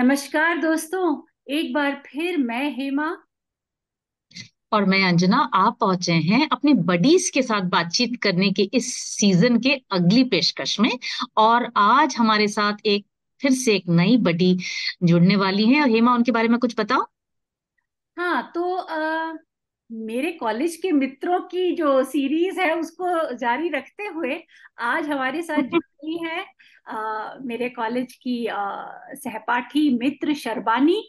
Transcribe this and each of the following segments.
नमस्कार दोस्तों एक बार फिर मैं हेमा। और मैं अंजना आप पहुँचे हैं अपने बडीज के साथ बातचीत करने के इस सीज़न के अगली पेशकश में। और आज हमारे साथ एक फिर से एक नई बडी जुड़ने वाली है। और हेमा उनके बारे में कुछ बताओ। हाँ तो आ, मेरे कॉलेज के मित्रों की जो सीरीज़ है उसको जारी रखते हुए आज हमारे साथ जुड़ी है आ, मेरे कॉलेज की आ, सहपाठी मित्र शर्बानी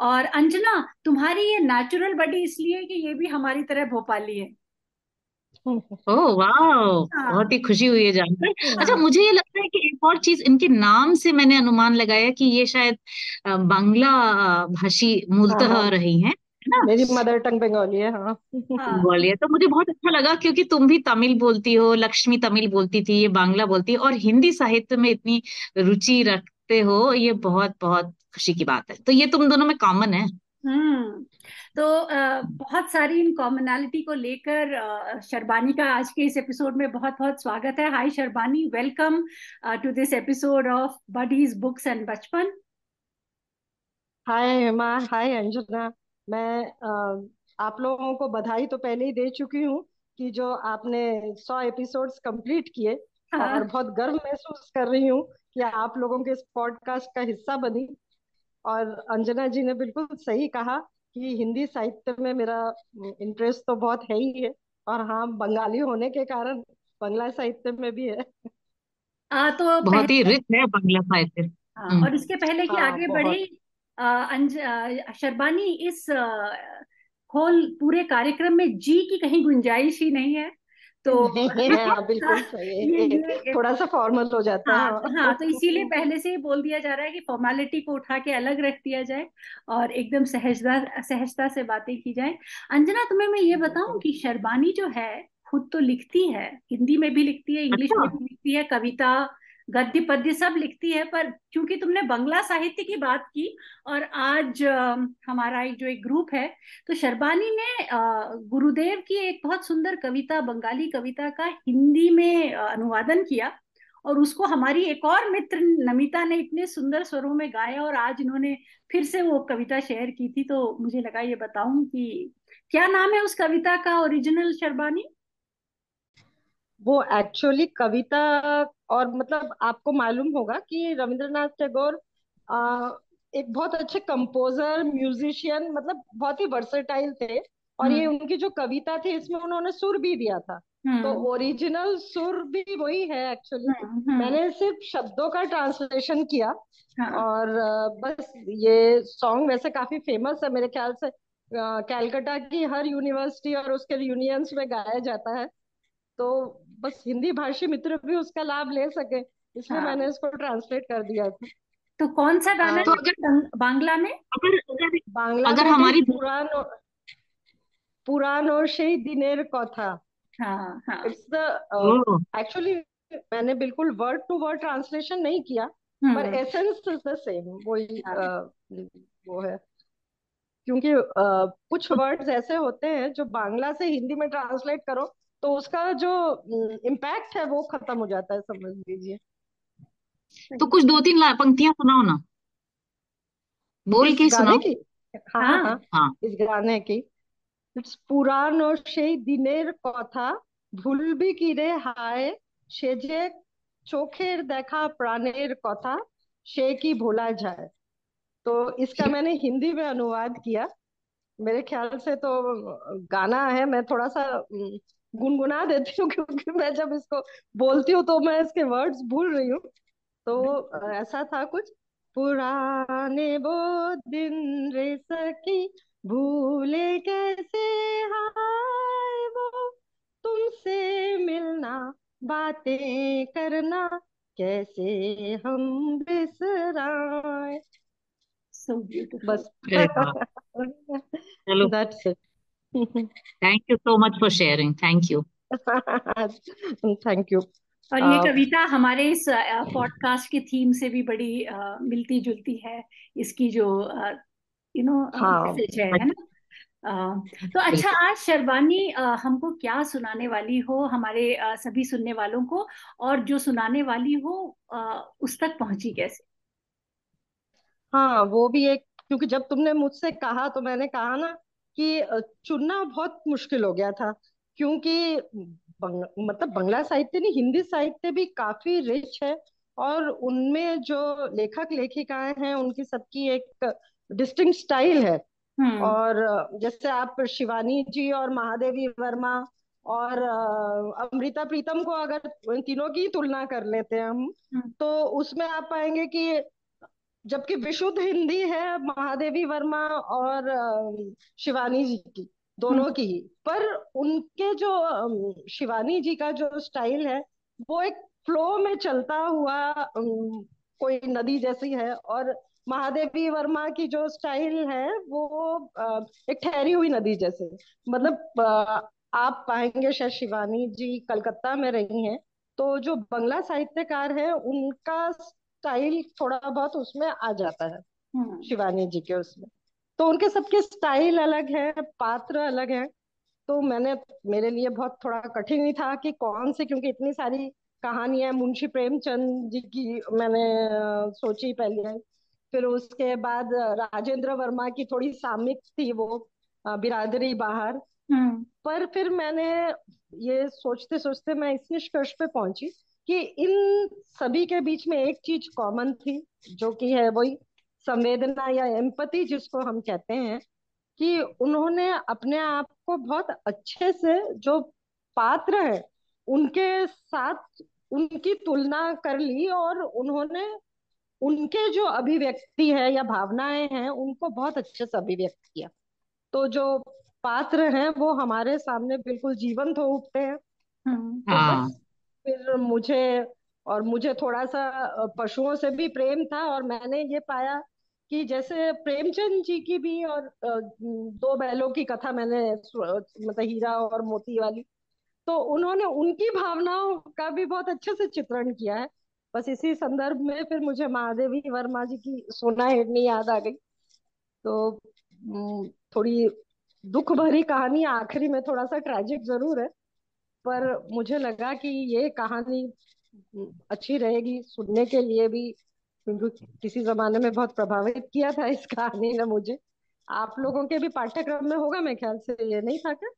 और अंजना तुम्हारी ये नेचुरल बडी इसलिए कि ये भी हमारी तरह भोपाली है। ओह वाह बहुत हाँ ही खुशी हुई है जानकर अच्छा हाँ मुझे ये लगता है कि एक और चीज़ इनके नाम से मैंने अनुमान लगाया कि ये शायद बांग्ला भाषी हाँ मूलतः हाँ रही हैं है। ना? मेरी मदर टंग बंगाली है हाँ। हाँ। बोलिए तो मुझे बहुत अच्छा लगा क्योंकि तुम भी तमिल बोलती हो लक्ष्मी तमिल बोलती थी ये बांग्ला बोलती है और हिंदी साहित्य में इतनी रुचि रखते हो ये बहुत बहुत खुशी की बात है। तो ये तुम दोनों में कॉमन है? हम्म तो बहुत सारी इन कॉमनैलिटी को लेकर शर्बानी का आज के इस एपिसोड में बहुत बहुत स्वागत है। Hi Sharbani welcome to this episode of buddies books and Bachpan hi Hema हाय अंजना। मैं आप लोगों को बधाई तो पहले ही दे चुकी हूँ कि जो आपने सौ एपिसोड्स कंप्लीट किए और हाँ बहुत गर्व महसूस कर रही हूँ कि आप लोगों के इस पॉडकास्ट का हिस्सा बनी। और अंजना जी ने बिल्कुल सही कहा कि हिंदी साहित्य में मेरा इंटरेस्ट तो बहुत है ही है और हाँ बंगाली होने के कारण बंगला साहित्य में भी है। अ, तो बहुत ही रिच है बांग्ला साहित्य। हाँ, और इसके पहले कि हाँ आगे बढ़े शर्बानी इस होल पूरे कार्यक्रम में जी की कहीं गुंजाइश ही नहीं है तो हाँ बिल्कुल सही है। थोड़ा सा फॉर्मल हो जाता है हाँ हाँ हाँ तो इसीलिए पहले से ही बोल दिया जा रहा है कि फॉर्मेलिटी को उठा के अलग रख दिया जाए और एकदम सहजता सहजता से बातें की जाए। अंजना तुम्हें मैं ये बताऊँ कि शर्बानी जो है खुद तो लिखती है हिंदी में भी लिखती है इंग्लिश अच्छा। में भी लिखती है कविता गद्य पद्य सब लिखती है, पर क्योंकि तुमने बंगला साहित्य की बात की और आज हमारा एक जो एक ग्रुप है तो शर्बानी ने गुरुदेव की एक बहुत सुंदर कविता, बंगाली कविता का हिंदी में अनुवादन किया और उसको हमारी एक और मित्र नमिता ने इतने सुंदर स्वरों में गाया और आज इन्होंने फिर से वो कविता शेयर की थी तो मुझे लगा ये बताऊँ कि क्या नाम है उस कविता का, ओरिजिनल शर्बानी? वो एक्चुअली कविता और मतलब आपको मालूम होगा कि रविंद्रनाथ टैगोर एक बहुत अच्छे कंपोजर म्यूजिशियन मतलब बहुत ही वर्सेटाइल थे और ये हम्म। उनकी जो कविता थी इसमें उन्होंने सुर भी दिया था। तो हम्म ओरिजिनल सुर भी वही है एक्चुअली हम्म मैंने सिर्फ़ शब्दों का ट्रांसलेशन किया हाँ। और बस ये सॉन्ग वैसे काफ़ी फ़ेमस है मेरे ख्याल से। कैलकाटा की हर यूनिवर्सिटी और उसके यूनियंस में गाया जाता है। तो बस हिंदी भाषी मित्र भी उसका लाभ ले सके इसलिए हाँ। मैंने इसको ट्रांसलेट कर दिया था। तो कौन सा गाना तो अगर बांग्ला में? अगर अगर बांग्ला अगर हमारी पुरानो पुरानो से दिनेर कथा। इट्स द एक्चुअली मैंने बिल्कुल वर्ड टू वर्ड ट्रांसलेशन नहीं किया हम्म। पर एसेंस इज़ द सेम वही हाँ। uh, वो है। क्योंकि uh, कुछ वर्ड्स ऐसे होते हैं जो बांग्ला से हिंदी में ट्रांसलेट करो तो उसका जो इम्पैक्ट है वो खत्म हो जाता है समझ लीजिए तो सही कुछ दो तीन ला- पंक्तियां सुनाओ ना बोल इस के गाने सुनाओ की हाँ हाँ हाँ हाँ इस गाने की পুরানো সেই দিনের কথা ভুলবি কি রে হায় সে যে চোখের দেখা প্রাণের কথা সে কি ভোলা যায় तो इसका मैंने हिंदी में अनुवाद किया मेरे ख्याल से तो गाना है मैं थोड़ा सा अम, गुनगुना देती हूँ क्योंकि मैं जब इसको बोलती हूँ तो मैं इसके वर्ड्स भूल रही हूँ। तो ऐसा था कुछ? पुराने वो दिन रे सखी भूले कैसे हाय वो? तुमसे मिलना बातें करना कैसे हम बिसराए? सो ब्यूटीफुल बस। चलो। That's it thank you so much for sharing thank you thank you और ये कविता हमारे इस पॉडकास्ट के थीम से भी बड़ी अ, मिलती जुलती है। इसकी जो यू नो हाँ मैसेज है ना? तो अच्छा आज शर्वानी हमको क्या सुनाने वाली हो हमारे सभी सुनने वालों को? और जो सुनाने वाली हो उस तक पहुँची कैसे? हाँ वो भी एक क्योंकि जब तुमने मुझसे कहा तो मैंने कहा ना कि चुनना बहुत मुश्किल हो गया था क्योंकि बंग, मतलब बांग्ला साहित्य नहीं हिंदी साहित्य भी काफ़ी रिच है और उनमें जो लेखक लेखिकाएँ हैं उनकी सबकी एक डिस्टिंक्ट स्टाइल है। हम्म। और जैसे आप शिवानी जी और महादेवी वर्मा और अमृता प्रीतम को अगर इन तीनों की तुलना कर लेते हैं हम हम्म। तो उसमें आप पाएँगे कि जबकि विशुद्ध हिंदी है महादेवी वर्मा और शिवानी जी की हम्म। दोनों की ही। पर उनके जो शिवानी जी का जो स्टाइल है वो एक फ्लो में चलता हुआ कोई नदी जैसी है और महादेवी वर्मा की जो स्टाइल है वो एक ठहरी हुई नदी जैसे। मतलब आप पाएँगे शायद शिवानी जी कलकत्ता में रही हैं तो जो बंगला साहित्यकार है उनका स्टाइल थोड़ा बहुत उसमें आ जाता है। हम्म। शिवानी जी के उसमें। तो उनके सबके स्टाइल अलग है पात्र अलग है। तो मैंने मेरे लिए बहुत थोड़ा कठिन ही था कि कौन से क्योंकि इतनी सारी कहानियाँ मुंशी प्रेमचंद जी की मैंने सोची पहले। फिर उसके बाद राजेंद्र वर्मा की थोड़ी सामिक थी वो बिरादरी बाहर। हम्म। पर फिर मैंने ये सोचते सोचते मैं इस निष्कर्ष पे पहुँची कि इन सभी के बीच में एक चीज़ कॉमन थी जो कि है वही संवेदना या एम्पति जिसको हम कहते हैं कि उन्होंने अपने आप को बहुत अच्छे से जो पात्र है उनके साथ उनकी तुलना कर ली और उन्होंने उनके जो अभिव्यक्ति है या भावनाएँ हैं उनको बहुत अच्छे से अभिव्यक्त किया। तो जो पात्र हैं वो हमारे सामने बिल्कुल जीवंत हो उठते हैं। हम्म। तो हाँ बस फिर मुझे और मुझे थोड़ा सा पशुओं से भी प्रेम था और मैंने ये पाया कि जैसे प्रेमचंद जी की भी और दो बैलों की कथा मैंने मतलब हीरा और मोती वाली तो उन्होंने उनकी भावनाओं का भी बहुत अच्छे से चित्रण किया है। बस इसी संदर्भ में फिर मुझे महादेवी वर्मा जी की सोना हिरनी याद आ गई। तो थोड़ी दुख भरी कहानी आखिरी में थोड़ा सा ट्रेजिक ज़रूर है। पर मुझे लगा कि ये कहानी अच्छी रहेगी सुनने के लिए भी क्योंकि किसी जमाने में बहुत प्रभावित किया था इस कहानी ने मुझे। आप लोगों के भी पाठ्यक्रम में होगा मेरे ख्याल से ये नहीं था क्या?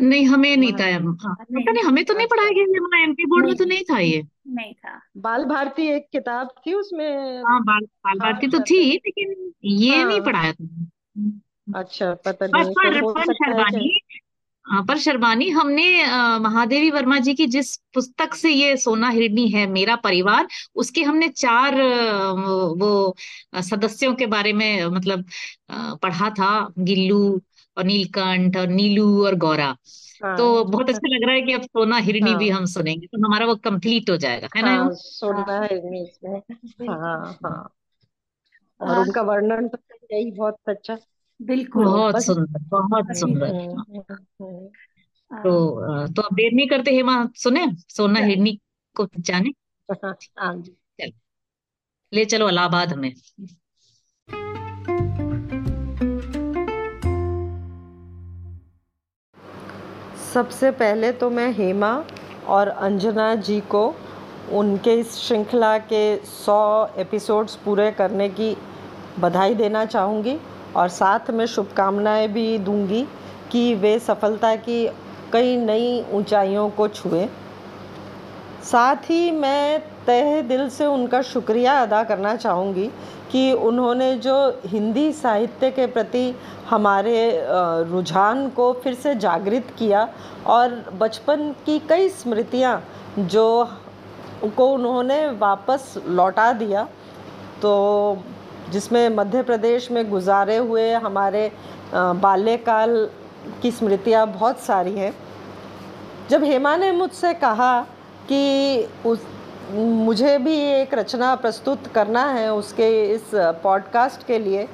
नहीं हमें नहीं था। हाँ। नहीं पता नहीं हमें तो नहीं पढ़ाया अच्छा गया हमारा एमपी बोर्ड में तो नहीं नहीं था ये। नहीं था। बाल भारती एक किताब थी उसमें। हाँ बाल बाल भारती तो थी से लेकिन ये नहीं हाँ। पढ़ाया था। अच्छा पता नहीं पर हो पर सकता है कि शर्बानी हाँ, पर शर्मानी हमने महादेवी वर्मा जी की जिस पुस्तक से ये सोना हिरणी है मेरा परिवार उसके हमने चार वो सदस्यों के बारे में मतलब पढ़ा था गिल्लू और नीलकंठ और नीलू और गौरा। तो हाँ बहुत अच्छा। लग रहा है कि अब सोना हिरनी भी हाँ। हम सुनेंगे तो हमारा वो कंप्लीट हो जाएगा है ना? हाँ एम सुनना हाँ है इसमें। बिल्कुल हाँ। हाँ। और उनका वर्णन तो यही बहुत अच्छा। बिल्कुल बहुत बस सुंदर बहुत सुंदर। हम्म हम्म, हम्म। तो तो अब देर नहीं करते हेमा सुने? सोना चल। हिरनी को जाने? हाँ जी। चल। ले चलो इलाहाबाद हमें सबसे पहले तो मैं हेमा और अंजना जी को उनके इस श्रृंखला के सौ एपिसोड्स पूरे करने की बधाई देना चाहूँगी। और साथ में शुभकामनाएँ भी दूँगी कि वे सफलता की कई नई ऊंचाइयों को छुएँ। साथ ही मैं तहे दिल से उनका शुक्रिया अदा करना चाहूँगी कि उन्होंने जो हिंदी साहित्य के प्रति हमारे रुझान को फिर से जागृत किया और बचपन की कई स्मृतियाँ जो को उन्होंने वापस लौटा दिया तो जिसमें मध्य प्रदेश में गुजारे हुए हमारे बाल्यकाल की स्मृतियाँ बहुत सारी हैं। जब हेमा ने मुझसे कहा कि उस, मुझे भी एक रचना प्रस्तुत करना है उसके इस पॉडकास्ट के लिए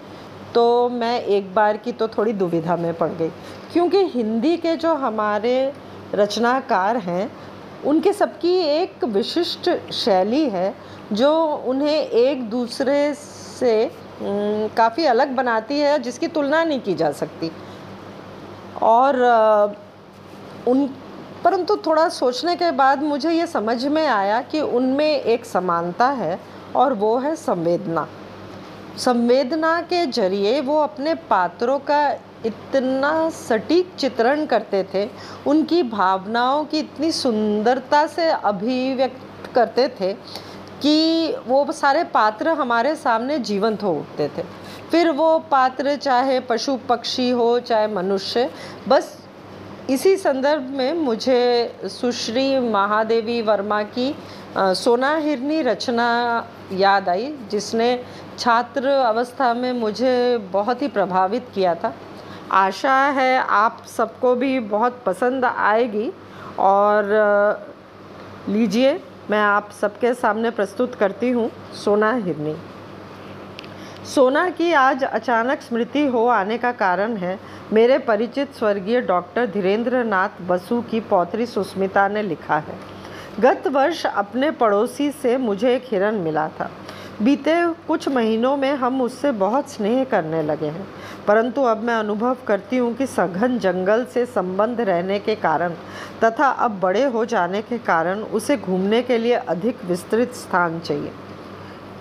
तो मैं एक बार की तो थोड़ी दुविधा में पड़ गई। क्योंकि हिंदी के जो हमारे रचनाकार हैं, उनके सबकी एक विशिष्ट शैली है जो उन्हें एक दूसरे से काफ़ी अलग बनाती है, जिसकी तुलना नहीं की जा सकती। और उन, परंतु थोड़ा सोचने के बाद मुझे ये समझ में आया कि उनमें एक समानता है, और वो है संवेदना। संवेदना के ज़रिए वो अपने पात्रों का इतना सटीक चित्रण करते थे, उनकी भावनाओं की इतनी सुंदरता से अभिव्यक्त करते थे कि वो सारे पात्र हमारे सामने जीवंत हो उठते थे। फिर वो पात्र चाहे पशु पक्षी हो, चाहे मनुष्य, बस इसी संदर्भ में मुझे सुश्री महादेवी वर्मा की सोना हिरनी रचना याद आई, जिसने छात्र अवस्था में मुझे बहुत ही प्रभावित किया था। आशा है आप सबको भी बहुत पसंद आएगी और लीजिए। मैं आप सबके सामने प्रस्तुत करती हूँ सोना हिरनी। सोना की आज अचानक स्मृति हो आने का कारण है, मेरे परिचित स्वर्गीय डॉक्टर धीरेन्द्र नाथ बसु की पौत्री सुस्मिता ने लिखा है। गत वर्ष अपने पड़ोसी से मुझे एक हिरन मिला था। बीते कुछ महीनों में हम उससे बहुत स्नेह करने लगे हैं। परंतु अब मैं अनुभव करती हूँ कि सघन जंगल से संबंध रहने के कारण तथा अब बड़े हो जाने के कारण उसे घूमने के लिए अधिक विस्तृत स्थान चाहिए।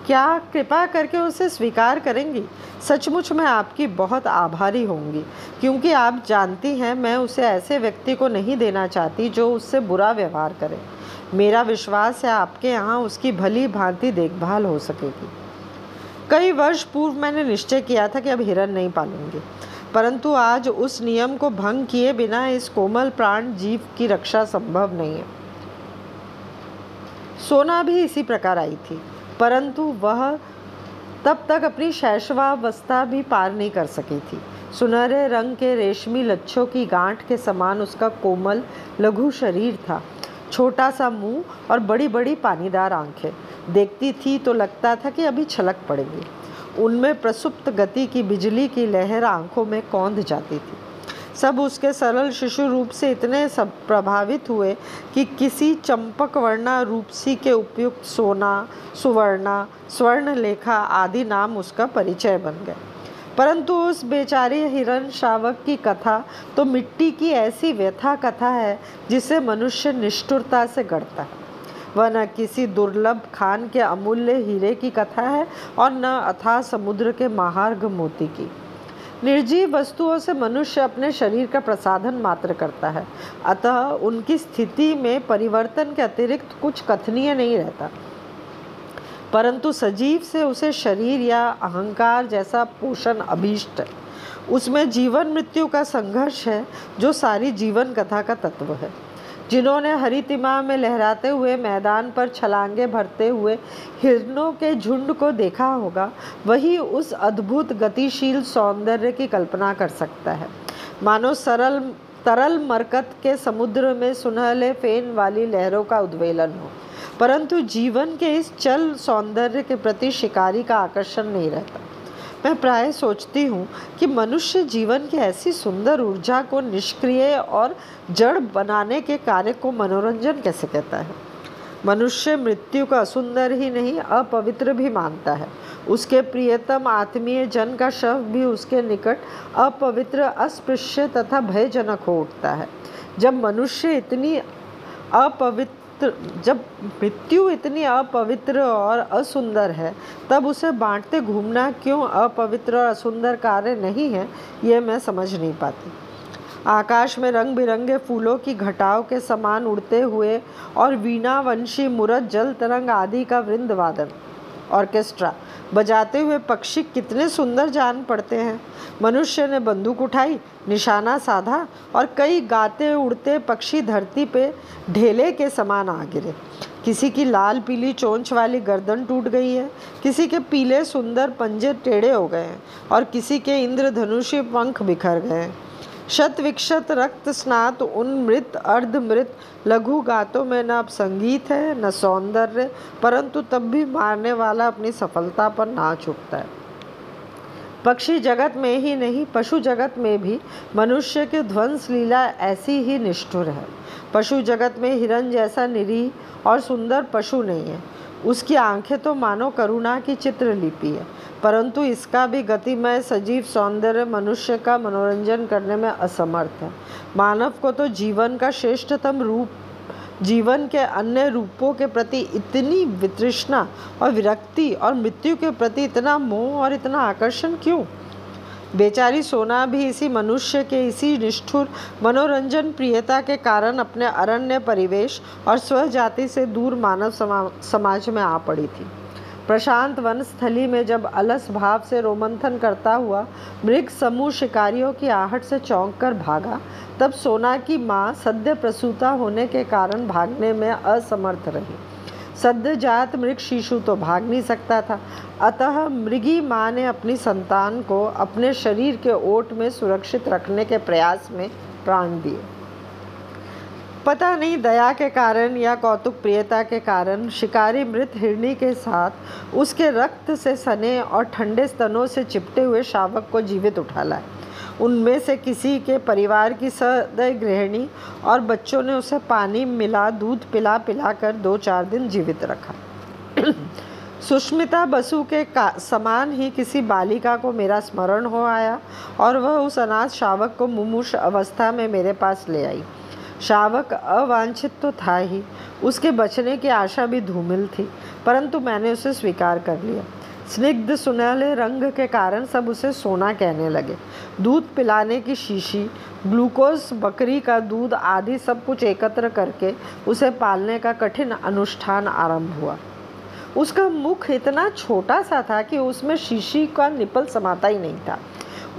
क्या कृपा करके उसे स्वीकार करेंगी? सचमुच मैं आपकी बहुत आभारी होंगी, क्योंकि आप जानती हैं मैं उसे ऐसे व्यक्ति को नहीं देना चाहती जो उससे बुरा व्यवहार करे। मेरा विश्वास है आपके यहाँ उसकी भली भांति देखभाल हो सकेगी। कई वर्ष पूर्व मैंने निश्चय किया था कि अब हिरन नहीं पालूँगी। परंतु आज उस नियम को भंग किए बिना इस कोमल प्राण जीव की रक्षा संभव नहीं है। सोना भी इसी प्रकार आई थी, परंतु वह तब तक अपनी शैशवावस्था भी पार नहीं कर सकी थी। सुनहरे रंग के रेशमी लच्छों की गांठ के समान उसका कोमल, लघु शरीर था। छोटा सा मुँह और बड़ी बड़ी पानीदार आँखें। देखती थी तो लगता था कि अभी छलक पड़ेगी। उनमें प्रसुप्त गति की बिजली की लहर आँखों में कौंध जाती थी। सब उसके सरल शिशु रूप से इतने सब प्रभावित हुए कि किसी चंपक वर्णा रूपसी के उपयुक्त सोना, सुवर्णा, स्वर्ण लेखा आदि नाम उसका परिचय बन गए। परंतु उस बेचारी हिरण शावक की कथा तो मिट्टी की ऐसी व्यथा कथा है जिसे मनुष्य निष्ठुरता से गढ़ता है। वह न किसी दुर्लभ खान के अमूल्य हीरे की कथा है और न अथा समुद्र के महार्घ मोती की। निर्जीव वस्तुओं से मनुष्य अपने शरीर का प्रसाधन मात्र करता है। अतः उनकी स्थिति में परिवर्तन के अतिरिक्त कुछ कथनीय नहीं रहता। परंतु सजीव से उसे शरीर या अहंकार जैसा पोषण अभीष्ट। उसमें जीवन मृत्यु का संघर्ष है, जो सारी जीवन कथा का तत्व है। जिन्होंने हरितिमा में लहराते हुए मैदान पर छलांगे भरते हुए हिरणों के झुंड को देखा होगा, वही उस अद्भुत गतिशील सौंदर्य की कल्पना कर सकता है। मानो सरल, तरल मरकत के समुद्र में सुनहले फेन वाली लहरों का उद्वेलन हो। परंतु जीवन के इस चल सौंदर्य के प्रति शिकारी का आकर्षण नहीं रहता। मैं प्राय सोचती हूँ कि मनुष्य जीवन की ऐसी सुंदर ऊर्जा को निष्क्रिय और जड़ बनाने के कार्य को मनोरंजन कैसे कहता है? मनुष्य मृत्यु का सुंदर ही नहीं, अपवित्र भी मानता है। उसके प्रियतम आत्मीय जन का शव भी उसके निकट अपवित्र, अस्पृश्य तथा भयजनक हो उठता है। जब मनुष्य इतनी अपवित्र जब मृत्यु इतनी अपवित्र और असुंदर है, तब उसे बांटते घूमना क्यों अपवित्र और असुंदर कार्य नहीं है ये मैं समझ नहीं पाती। आकाश में रंग बिरंगे फूलों की घटाव के समान उड़ते हुए और वीणावंशी, मुरत, जल तरंग आदि का वृंद वादन ऑर्केस्ट्रा। बजाते हुए पक्षी कितने सुंदर जान पड़ते हैं। मनुष्य ने बंदूक उठाई, निशाना साधा और कई गाते उड़ते पक्षी धरती पे ढेले के समान आ गिरे। किसी की लाल पीली चोंच वाली गर्दन टूट गई है, किसी के पीले सुंदर पंजे टेढ़े हो गए हैं और किसी के इंद्रधनुषी पंख बिखर गए हैं। शत विक्षत रक्त स्नात, उन मृत, अर्ध मृत लघु गातों में न अब संगीत है, न सौंदर्य, परंतु तब भी मारने वाला अपनी सफलता पर नाच उठता है। पक्षी जगत में ही नहीं, पशु जगत में भी मनुष्य की ध्वंस लीला ऐसी ही निष्ठुर है। पशु जगत में हिरण जैसा निरीह और सुंदर पशु नहीं है। उसकी आँखें तो मानो करुणा की चित्र लिपि है। परंतु इसका भी गतिमय सजीव सौंदर्य मनुष्य का मनोरंजन करने में असमर्थ है। मानव को तो जीवन का श्रेष्ठतम रूप जीवन के अन्य रूपों के प्रति इतनी वितृष्णा और विरक्ति और मृत्यु के प्रति इतना मोह और इतना आकर्षण क्यों? बेचारी सोना भी इसी मनुष्य के इसी निष्ठुर मनोरंजन प्रियता के कारण अपने अरण्य परिवेश और स्वजाति से दूर मानव समा, समाज में आ पड़ी थी। प्रशांत वन स्थली में जब अलस भाव से रोमंथन करता हुआ मृग समूह शिकारियों की आहट से चौंक कर भागा, तब सोना की माँ सद्य प्रसूता होने के कारण भागने में असमर्थ रही। सद्य जात मृग शिशु तो भाग नहीं सकता था। अतः मृगी माँ ने अपनी संतान को अपने शरीर के ओट में सुरक्षित रखने के प्रयास में प्राण दिए। पता नहीं दया के कारण या कौतुक प्रियता के कारण शिकारी मृत हिरणी के साथ उसके रक्त से सने और ठंडे स्तनों से चिपटे हुए शावक को जीवित उठा लाए। उनमें से किसी के परिवार की सदय गृहिणी और बच्चों ने उसे पानी मिला, दूध पिला पिला कर दो चार दिन जीवित रखा। सुष्मिता बसु के का, समान ही किसी बालिका को मेरा स्मरण हो आया और वह उस अनाथ शावक को मुमुष अवस्था में मेरे पास ले आई। शावक अवांछित तो था ही। उसके बचने की आशा भी धूमिल थी, परंतु मैंने उसे स्वीकार कर लिया। स्निग्ध सुनहले रंग के कारण सब उसे सोना कहने लगे। दूध पिलाने की शीशी, ग्लूकोज, बकरी का दूध आदि सब कुछ एकत्र करके उसे पालने का कठिन अनुष्ठान आरंभ हुआ। उसका मुख इतना छोटा सा था कि उसमें शीशी का निपल समाता ही नहीं था।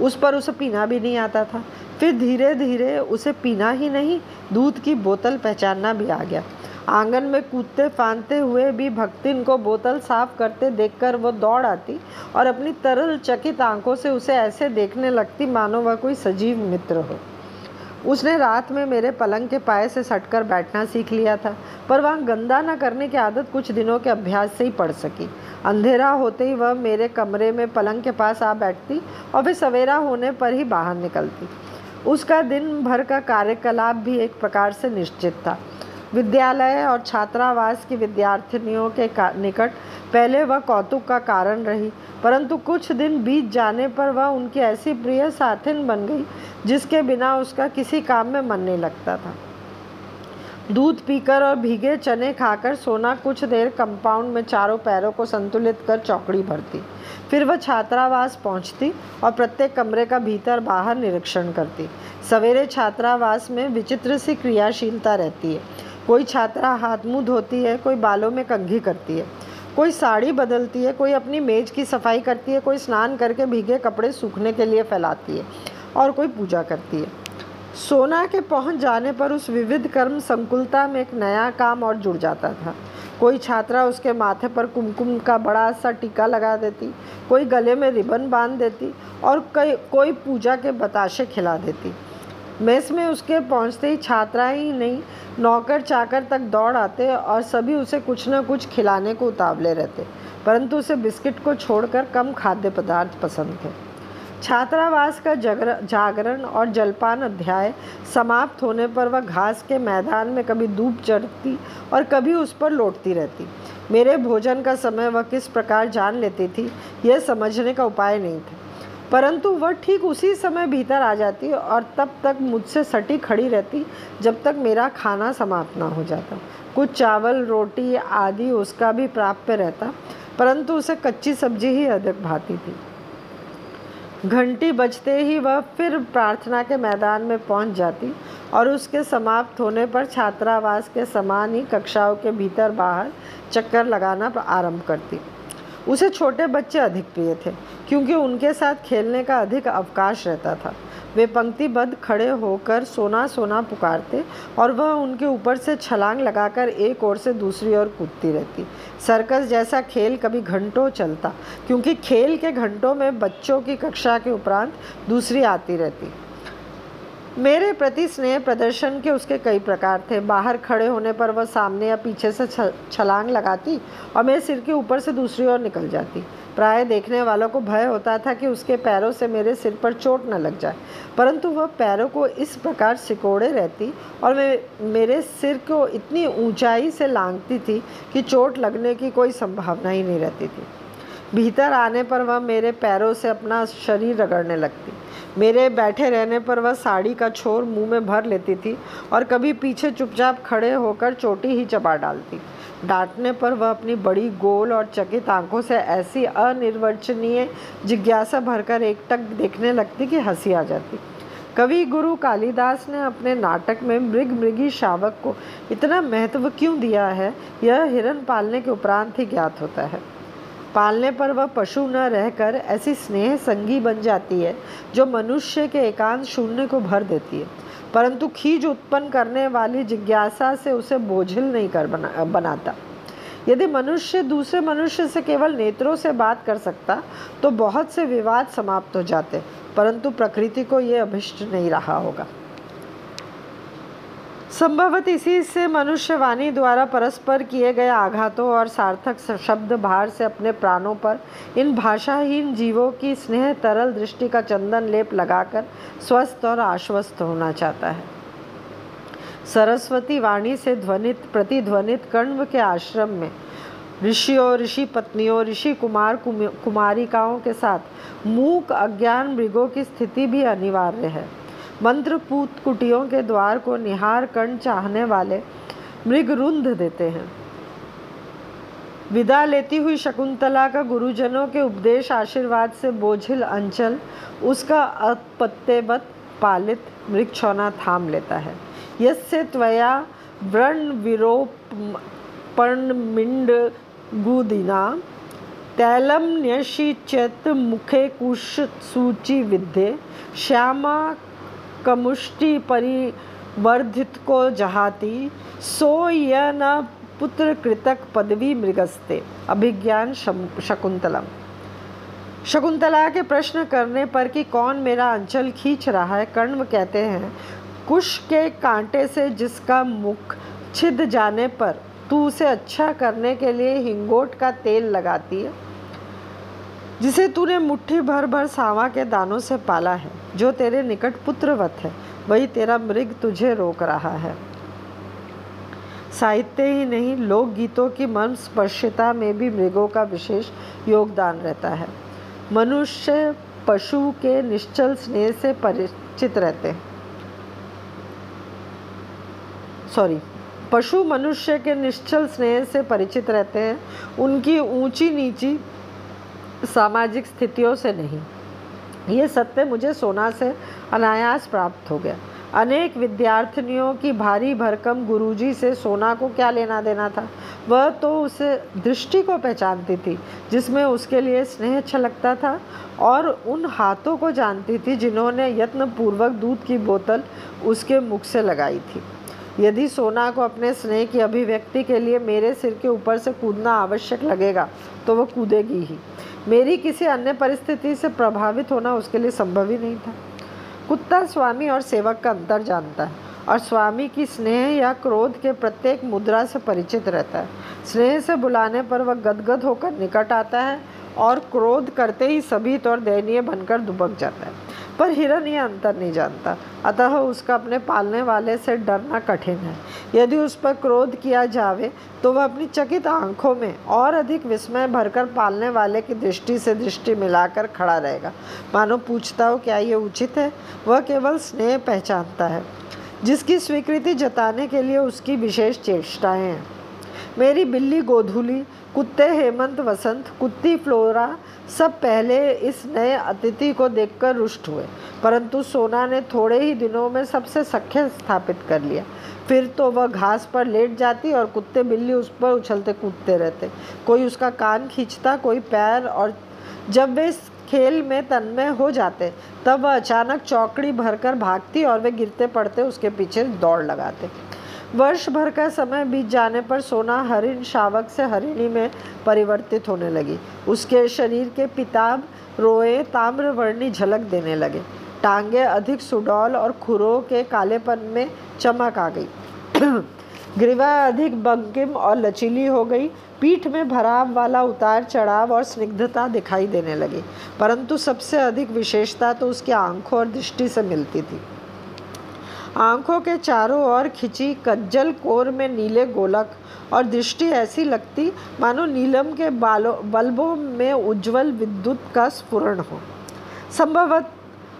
उस पर उसे पीना भी नहीं आता था। फिर धीरे धीरे उसे पीना ही नहीं, दूध की बोतल पहचानना भी आ गया। आँगन में कूदते फांदते हुए भी भक्तिन को बोतल साफ़ करते देखकर वो दौड़ आती और अपनी तरल चकित आँखों से उसे ऐसे देखने लगती मानो वह कोई सजीव मित्र हो। उसने रात में मेरे पलंग के पाए से सटकर बैठना सीख लिया था, पर वहाँ गंदा न करने की आदत कुछ दिनों के अभ्यास से ही पड़ सकी। अंधेरा होते ही वह मेरे कमरे में पलंग के पास आ बैठती और फिर सवेरा होने पर ही बाहर निकलती। उसका दिन भर का कार्यकलाप भी एक प्रकार से निश्चित था। विद्यालय और छात्रावास की विद्यार्थिनियों के निकट पहले वह कौतुक का कारण रही, परंतु कुछ दिन बीत जाने पर वह उनकी ऐसी प्रिय साथिन बन गई, जिसके बिना उसका किसी काम में मन नहीं लगता था। दूध पीकर और भीगे चने खाकर सोना कुछ देर कंपाउंड में चारों पैरों को संतुलित कर चौकड़ी भरती। फिर वह छात्रावास पहुँचती और प्रत्येक कमरे का भीतर बाहर निरीक्षण करती। सवेरे छात्रावास में विचित्र सी क्रियाशीलता रहती है। कोई छात्रा हाथ मुँह धोती है, कोई बालों में कंघी करती है, कोई साड़ी बदलती है, कोई अपनी मेज की सफ़ाई करती है, कोई स्नान करके भीगे कपड़े सूखने के लिए फैलाती है और कोई पूजा करती है। सोना के पहुँच जाने पर उस विविध कर्म संकुलता में एक नया काम और जुड़ जाता था। कोई छात्रा उसके माथे पर कुमकुम का बड़ा सा टीका लगा देती, कोई गले में रिबन बाँध देती और कई, कोई पूजा के बताशे खिला देती। मेस में उसके पहुँचते ही छात्राएँ ही नहीं, नौकर चाकर तक दौड़ आते और सभी उसे कुछ न कुछ खिलाने को उतावले रहते, परंतु उसे बिस्किट को छोड़कर कम खाद्य पदार्थ पसंद थे। छात्रावास का जागरण और जलपान अध्याय समाप्त होने पर वह घास के मैदान में कभी धूप चढ़ती और कभी उस पर लौटती रहती। मेरे भोजन का समय वह किस प्रकार जान लेती थी, यह समझने का उपाय नहीं था। परंतु वह ठीक उसी समय भीतर आ जाती और तब तक मुझसे सटी खड़ी रहती, जब तक मेरा खाना समाप्त ना हो जाता। कुछ चावल, रोटी आदि उसका भी प्राप्य रहता, परंतु उसे कच्ची सब्ज़ी ही अधिक भाती थी। घंटी बजते ही वह फिर प्रार्थना के मैदान में पहुँच जाती और उसके समाप्त होने पर छात्रावास के समान ही कक्षाओं के भीतर बाहर चक्कर लगाना आरंभ करती। उसे छोटे बच्चे अधिक प्रिय थे, क्योंकि उनके साथ खेलने का अधिक अवकाश रहता था। वे पंक्तिबद्ध खड़े होकर सोना सोना पुकारते और वह उनके ऊपर से छलांग लगाकर एक ओर से दूसरी ओर कूदती रहती। सर्कस जैसा खेल कभी घंटों चलता, क्योंकि खेल के घंटों में बच्चों की कक्षा के उपरांत दूसरी आती रहती। मेरे प्रति स्नेह प्रदर्शन के उसके कई प्रकार थे। बाहर खड़े होने पर वह सामने या पीछे से छलांग लगाती और मेरे सिर के ऊपर से दूसरी ओर निकल जाती। प्राय देखने वालों को भय होता था कि उसके पैरों से मेरे सिर पर चोट न लग जाए। परंतु वह पैरों को इस प्रकार सिकोड़े रहती और मैं मेरे सिर को इतनी ऊंचाई से लांगती थी कि चोट लगने की कोई संभावना ही नहीं रहती थी। भीतर आने पर वह मेरे पैरों से अपना शरीर रगड़ने लगती। मेरे बैठे रहने पर वह साड़ी का छोर मुँह में भर लेती थी और कभी पीछे चुपचाप खड़े होकर चोटी ही चबा डालती। डांटने पर वह अपनी बड़ी गोल और चकित आँखों से ऐसी अनिर्वचनीय जिज्ञासा भरकर एकटक देखने लगती कि हँसी आ जाती। कवि गुरु कालिदास ने अपने नाटक में मृग मृगी शावक को इतना महत्व क्यों दिया है? यह हिरन पालने के उपरांत ही ज्ञात होता है। पालने पर वह पशु न रहकर ऐसी स्नेह संगी बन जाती है, जो मनुष्य के एकांत शून्य को भर देती है। परंतु खीज उत्पन्न करने वाली जिज्ञासा से उसे बोझिल नहीं कर बना, बनाता। यदि मनुष्य दूसरे मनुष्य से केवल नेत्रों से बात कर सकता तो बहुत से विवाद समाप्त हो जाते, परंतु प्रकृति को ये अभिष्ट नहीं रहा होगा। संभवत इसी से मनुष्य वाणी द्वारा परस्पर किए गए आघातों और सार्थक शब्द भार से अपने प्राणों पर इन भाषाहीन जीवों की स्नेह तरल दृष्टि का चंदन लेप लगाकर स्वस्थ और आश्वस्त होना चाहता है। सरस्वती वाणी से ध्वनित प्रतिध्वनित कण्व के आश्रम में ऋषियों ऋषि पत्नियों ऋषि कुमार कुमारिकाओं के साथ मूक अज्ञान मृगों की स्थिति भी अनिवार्य है। मंत्रपूत कुटियों के द्वार को निहार कर्ण चाहने वाले मृग रुंध देते हैं। विदा लेती हुई शकुंतला का गुरुजनों के उपदेश आशीर्वाद से बोझिल अंचल, उसका अपत्यवत पालित मृक्षौना थाम लेता है। यस्य त्वया व्रण विरोप पर्णमिंड गुदिना तैलम न्यशिचत मुखे कुश सूचि विद्ये श्यामा कमुष्टि परिवर्धित को जहाती सो य न पुत्र कृतक पदवी मृगस्ते। अभिज्ञान शकुंतलम। शकुंतला के प्रश्न करने पर कि कौन मेरा अंचल खींच रहा है, कर्ण कहते हैं, कुश के कांटे से जिसका मुख छिद जाने पर तू उसे अच्छा करने के लिए हिंगोट का तेल लगाती है, जिसे तूने मुट्ठी भर भर सावा के दानों से पाला है। जो तेरे निकट पुत्रवत है, वही तेरा मृग तुझे रोक रहा है। साहित्य ही नहीं लोक गीतों की मन स्पर्शिता में भी मृगों का विशेष योगदान रहता है। मनुष्य पशु के निश्चल स्नेह से परिचित रहते हैं। सॉरी पशु मनुष्य के निश्चल स्नेह से परिचित रहते हैं। उनकी ऊँची नीची सामाजिक स्थितियों से नहीं। ये सत्य मुझे सोना से अनायास प्राप्त हो गया। अनेक विद्यार्थिनियों की भारी भरकम गुरुजी से सोना को क्या लेना देना था? वह तो उसे दृष्टि को पहचानती थी, जिसमें उसके लिए स्नेह छलकता था और उन हाथों को जानती थी जिन्होंने यत्नपूर्वक दूध की बोतल उसके मुख से लगाई थी। यदि सोना को अपने स्नेह की अभिव्यक्ति के लिए मेरे सिर के ऊपर से कूदना आवश्यक लगेगा तो वह कूदेगी ही। मेरी किसी अन्य परिस्थिति से प्रभावित होना उसके लिए संभव ही नहीं था। कुत्ता स्वामी और सेवक का अंतर जानता है और स्वामी की स्नेह या क्रोध के प्रत्येक मुद्रा से परिचित रहता है। स्नेह से बुलाने पर वह गदगद होकर निकट आता है और क्रोध करते ही सभी तौर दयनीय बनकर दुबक जाता है। पर हिरन यह अंतर नहीं जानता। अतः उसका अपने पालने वाले से डरना कठिन है। यदि उस पर क्रोध किया जावे तो वह अपनी चकित आँखों में और अधिक विस्मय भरकर पालने वाले की दृष्टि से दृष्टि मिलाकर खड़ा रहेगा। मानो पूछता हो, क्या ये उचित है? वह केवल स्नेह पहचानता है, जिसकी स्वीकृति जताने के लिए उसकी विशेष चेष्टाएँ हैं। मेरी बिल्ली गोधुली, कुत्ते हेमंत वसंत, कुत्ती फ्लोरा सब पहले इस नए अतिथि को देखकर रुष्ट हुए। परंतु सोना ने थोड़े ही दिनों में सबसे सख्य स्थापित कर लिया। फिर तो वह घास पर लेट जाती और कुत्ते बिल्ली उस पर उछलते कूदते रहते। कोई उसका कान खींचता, कोई पैर और जब वे इस खेल में तन्मय हो जाते, तब वह अचानक चौकड़ी भरकर भागती और वे गिरते पड़ते उसके पीछे दौड़ लगाते। वर्ष भर का समय बीत जाने पर सोना हरिण शावक से हरिणी में परिवर्तित होने लगी। उसके शरीर के पिताब रोए ताम्रवर्णी झलक देने लगे। टांगे अधिक सुडौल और खुरों के कालेपन में चमक आ गई। ग्रीवा अधिक बंकिम और लचीली हो गई। पीठ में भराव वाला उतार चढ़ाव और स्निग्धता दिखाई देने लगी। परंतु सबसे अधिक विशेषता तो उसकी आँखों और दृष्टि से मिलती थी। आँखों के चारों ओर खिंची कज्जल कोर में नीले गोलक और दृष्टि ऐसी लगती मानो नीलम के बालों बल्बों में उज्जवल विद्युत का स्फुरण हो। संभवत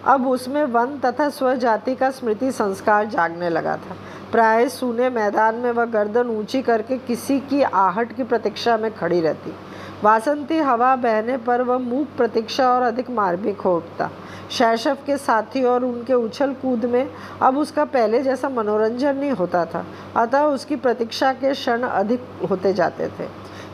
अब उसमें वन तथा स्वजाति का स्मृति संस्कार जागने लगा था। प्राय सूने मैदान में वह गर्दन ऊँची करके किसी की आहट की प्रतीक्षा में खड़ी रहती। वासंती हवा बहने पर वह मूक प्रतीक्षा और अधिक मार्मिक हो उठता शैशव के साथी और उनके उछल कूद में अब उसका पहले जैसा मनोरंजन नहीं होता था, अतः उसकी प्रतीक्षा के क्षण अधिक होते जाते थे।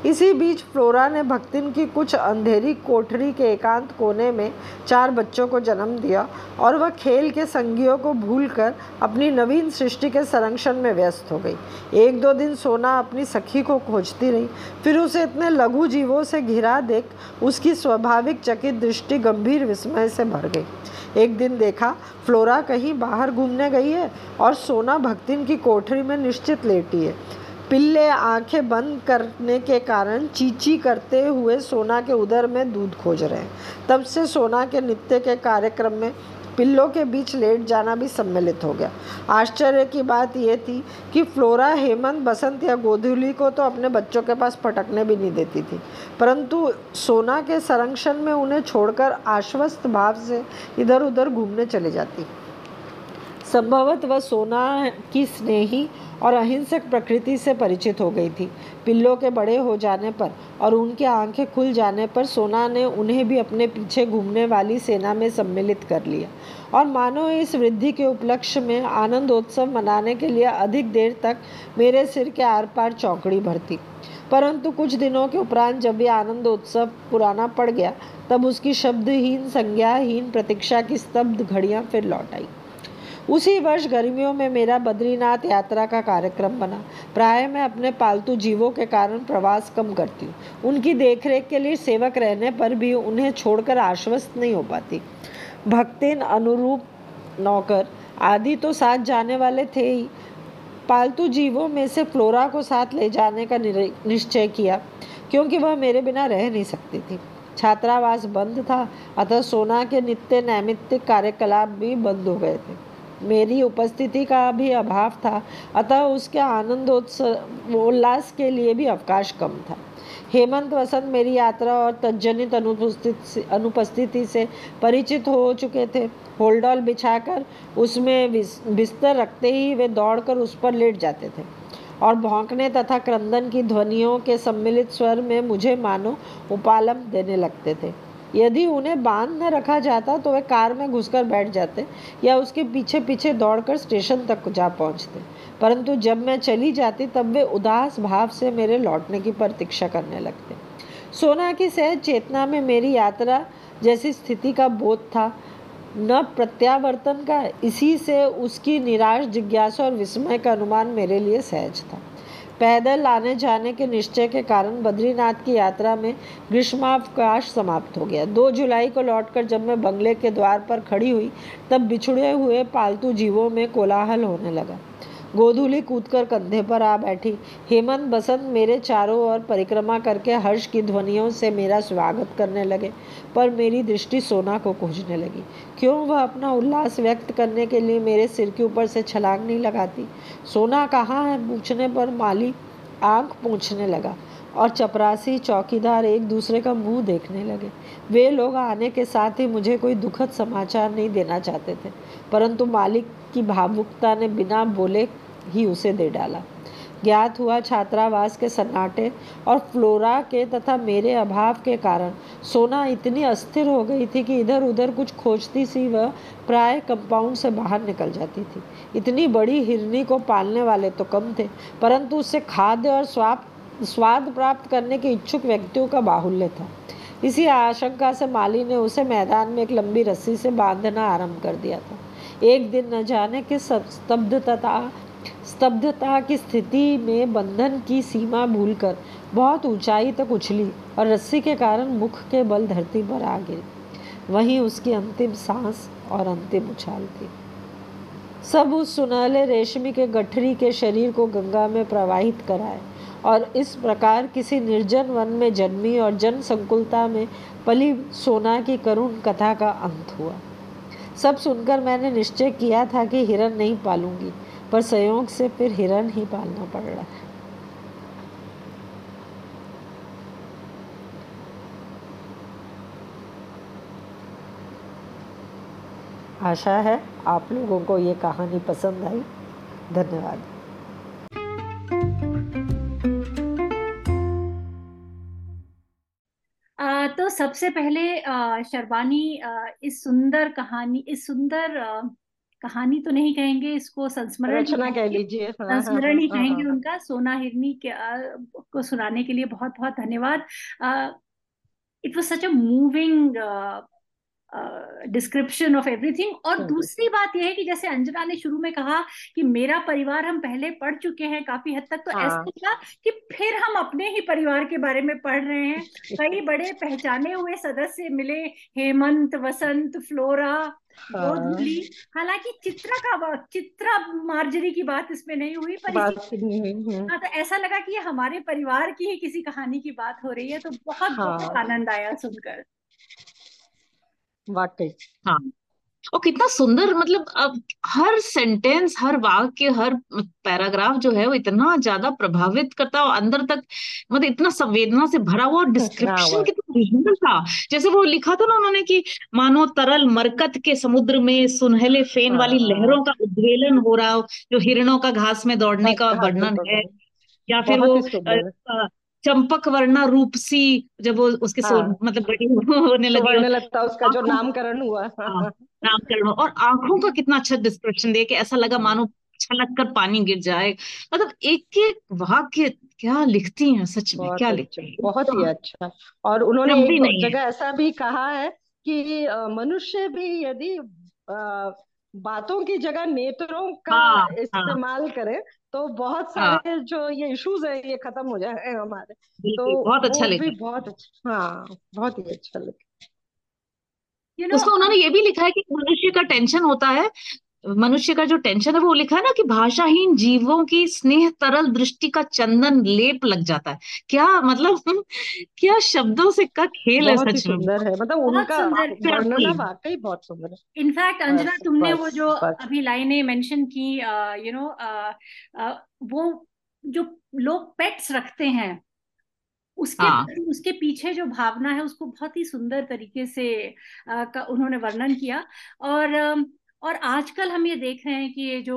इसी बीच फ्लोरा ने भक्तिन की कुछ अंधेरी कोठरी के एकांत कोने में चार बच्चों को जन्म दिया और वह खेल के संगियों को भूलकर अपनी नवीन सृष्टि के संरक्षण में व्यस्त हो गई। एक दो दिन सोना अपनी सखी को खोजती रही, फिर उसे इतने लघु जीवों से घिरा देख उसकी स्वाभाविक चकित दृष्टि गंभीर विस्मय से भर गई। एक दिन देखा, फ्लोरा कहीं बाहर घूमने गई है और सोना भक्तिन की कोठरी में निश्चित लेटी है। पिल्ले आँखें बंद करने के कारण चीची करते हुए सोना के उदर में दूध खोज रहे हैं। तब से सोना के नित्य के कार्यक्रम में पिल्लों के बीच लेट जाना भी सम्मिलित हो गया। आश्चर्य की बात यह थी कि फ्लोरा हेमंत बसंत या गोधुली को तो अपने बच्चों के पास पटकने भी नहीं देती थी। परंतु सोना के संरक्षण में उन्हें छोड़कर आश्वस्त भाव से इधर उधर घूमने चले जाती। संभवत वह सोना की स्नेही और अहिंसक प्रकृति से परिचित हो गई थी। पिल्लों के बड़े हो जाने पर और उनकी आँखें खुल जाने पर सोना ने उन्हें भी अपने पीछे घूमने वाली सेना में सम्मिलित कर लिया। और मानो इस वृद्धि के उपलक्ष्य में आनंदोत्सव मनाने के लिए अधिक देर तक मेरे सिर के आर पार चौकड़ी भरती परंतु कुछ दिनों के उपरांत जब यह आनंद उत्सव पुराना पड़ गया, तब उसकी शब्दहीन, संज्ञाहीन प्रतीक्षा की स्तब्ध घड़ियाँ फिर लौट आई। उसी वर्ष गर्मियों में मेरा बद्रीनाथ यात्रा का कार्यक्रम बना। प्राय मैं अपने पालतू जीवों के कारण प्रवास कम करती हूँ। उनकी देखरेख के लिए सेवक रहने पर भी उन्हें छोड़कर आश्वस्त नहीं हो पाती। भक्तिन अनुरूप नौकर आदि तो साथ जाने वाले थे ही। पालतू जीवों में से फ्लोरा को साथ ले जाने का निश्चय किया, क्योंकि वह मेरे बिना रह नहीं सकती थी। छात्रावास बंद था, अतः सोना के नित्य नैमित्तिक कार्यकलाप भी बंद हो गए थे। मेरी उपस्थिति का भी अभाव था, अतः उसके आनंदोत्सव उल्लास के लिए भी अवकाश कम था। हेमंत वसंत मेरी यात्रा और तजनित अनुपस्थित, अनुपस्थिति से परिचित हो चुके थे। होल्डॉल बिछाकर उसमें बिस्तर रखते ही वे दौड़कर उस पर लेट जाते थे। और भौंकने तथा क्रंदन की ध्वनियों के सम्मिलित स्वर में मुझे मानो उपालम देने लगते थे। यदि उन्हें बाँध न रखा जाता तो वे कार में घुसकर बैठ जाते या उसके पीछे पीछे दौड़कर स्टेशन तक जा पहुँचते। परंतु जब मैं चली जाती तब वे उदास भाव से मेरे लौटने की प्रतीक्षा करने लगते। सोना की सहज चेतना में मेरी यात्रा जैसी स्थिति का बोध था। न प्रत्यावर्तन का, इसी से उसकी निराश जिज्ञासा और विस्मय का अनुमान मेरे लिए सहज था। पैदल आने जाने के निश्चय के कारण बद्रीनाथ की यात्रा में ग्रीष्मावकाश समाप्त हो गया। दो जुलाई को लौटकर जब मैं बंगले के द्वार पर खड़ी हुई, तब बिछड़े हुए पालतू जीवों में कोलाहल होने लगा। गोधूली कूदकर कंधे पर आ बैठी। हेमंत बसंत मेरे चारों ओर परिक्रमा करके हर्ष की ध्वनियों से मेरा स्वागत करने लगे, पर मेरी दृष्टि सोना को खोजने लगी। क्यों वह अपना उल्लास व्यक्त करने के लिए मेरे सिर के ऊपर से छलांग नहीं लगाती? सोना कहाँ है? पूछने पर माली आँख पूछने लगा और चपरासी चौकीदार एक दूसरे का मुँह देखने लगे। वे लोग आने के साथ ही मुझे कोई दुखद समाचार नहीं देना चाहते थे, परंतु मालिक की भावुकता ने बिना बोले ही उसे दे डाला। ज्ञात हुआ छात्रावास के सन्नाटे और फ्लोरा के तथा मेरे अभाव के कारण सोना इतनी अस्थिर हो गई थी कि इधर उधर कुछ खोजती सी वह प्राय कंपाउंड से बाहर निकल जाती थी। इतनी बड़ी हिरनी को पालने वाले तो कम थे, परंतु उससे खाद्य और स्वाद स्वाद प्राप्त करने के इच्छुक व्यक्तियों का बाहुल्य था। इसी आशंका से माली ने उसे मैदान में एक लंबी रस्सी से बांधना आरंभ कर दिया था। एक दिन न जाने किस स्तब्धता स्तब्धता की स्थिति में बंधन की सीमा भूलकर बहुत ऊंचाई तक उछली और रस्सी के कारण मुख के बल धरती पर आ गिरी। वहीं उसकी अंतिम सांस और अंतिम उछाल थी। सब उस सुनहले रेशमी के गठरी के शरीर को गंगा में प्रवाहित कराए और इस प्रकार किसी निर्जन वन में जन्मी और जन संकुलता में पली सोना की करुण कथा का अंत हुआ। सब सुनकर मैंने निश्चय किया था कि हिरन नहीं पालूँगी। पर संयोग से फिर हिरन ही पालना पड़ रहा है। आशा है आप लोगों को ये कहानी पसंद आई। धन्यवाद। तो सबसे पहले शर्बानी इस सुंदर कहानी, इस सुंदर कहानी तो नहीं कहेंगे इसको संस्मरण कह लीजिए हाँ, हाँ, संस्मरण ही हाँ, कहेंगे उनका। सोना हिरनी के को सुनाने के लिए बहुत बहुत धन्यवाद it was such a moving description of everything और दूसरी बात यह है कि जैसे अंजना ने शुरू में कहा कि मेरा परिवार हम पहले पढ़ चुके हैं काफ़ी हद तक तो हाँ. ऐसा लगा कि फिर हम अपने ही परिवार के बारे में पढ़ रहे हैं कई बड़े पहचाने हुए सदस्य मिले हेमंत वसंत फ्लोरा हाँ। हालाँकि चित्रा का चित्रा मार्जरी की बात इसमें नहीं हुई पर हाँ तो ऐसा लगा कि ये हमारे परिवार की ही किसी कहानी की बात हो रही है तो बहुत हाँ. बहुत आनंद आया सुनकर वाकई। हाँ। और कितना सुंदर मतलब अब हर सेंटेंस हर वाक्य हर पैराग्राफ जो है वो इतना ज़्यादा प्रभावित करता है और अंदर तक मतलब इतना संवेदना से भरा हुआ डिस्क्रिप्शन कितना विजुअल था। जैसे वो लिखा था ना उन्होंने कि मानो तरल मरकत के समुद्र में सुनहले फेन वाली हाँ। लहरों का उद्वेलन हो रहा हो जो हिरणों का घास में दौड़ने का वर्णन है। या फिर वो चंपक वर्णा रूपसी जब वो उसके हाँ। मतलब बड़ी होने लगी होने लगता उसका जो नामकरण हुआ। हाँ, नामकरण और आँखों का कितना अच्छा डिस्क्रिप्शन दे के ऐसा लगा मानो छलक कर पानी गिर जाए। मतलब एक एक वाक्य क्या लिखती हैं सच में क्या लिखती हैं। बहुत ही अच्छा। और उन्होंने एक जगह ऐसा भी कहा है कि मनुष्य भी यदि बातों की जगह नेत्रों का हाँ, हाँ। इस्तेमाल करें करे तो बहुत सारे हाँ, जो ये इश्यूज़ है ये खत्म हो जाए हमारे। तो बहुत अच्छा भी बहुत अच्छा हाँ बहुत ही अच्छा लगे you know, उसमें उन्होंने ये भी लिखा है कि मनुष्य का टेंशन होता है मनुष्य का जो टेंशन है वो लिखा है ना कि भाषाहीन जीवों की स्नेह तरल दृष्टि का चंदन लेप लग जाता है। क्या मतलब क्या शब्दों से का खेल है सच में। सुंदर है मतलब उनका वर्णन वाकई बहुत सुंदर है। इनफैक्ट अंजना तुमने वो जो अभी लाइनें मेंशन की यू नो वो जो लोग पेट्स रखते हैं उसके हाँ. उसके पीछे जो भावना है उसको बहुत ही सुंदर तरीके से आ, का उन्होंने वर्णन किया। और और आजकल हम ये देख रहे हैं कि ये जो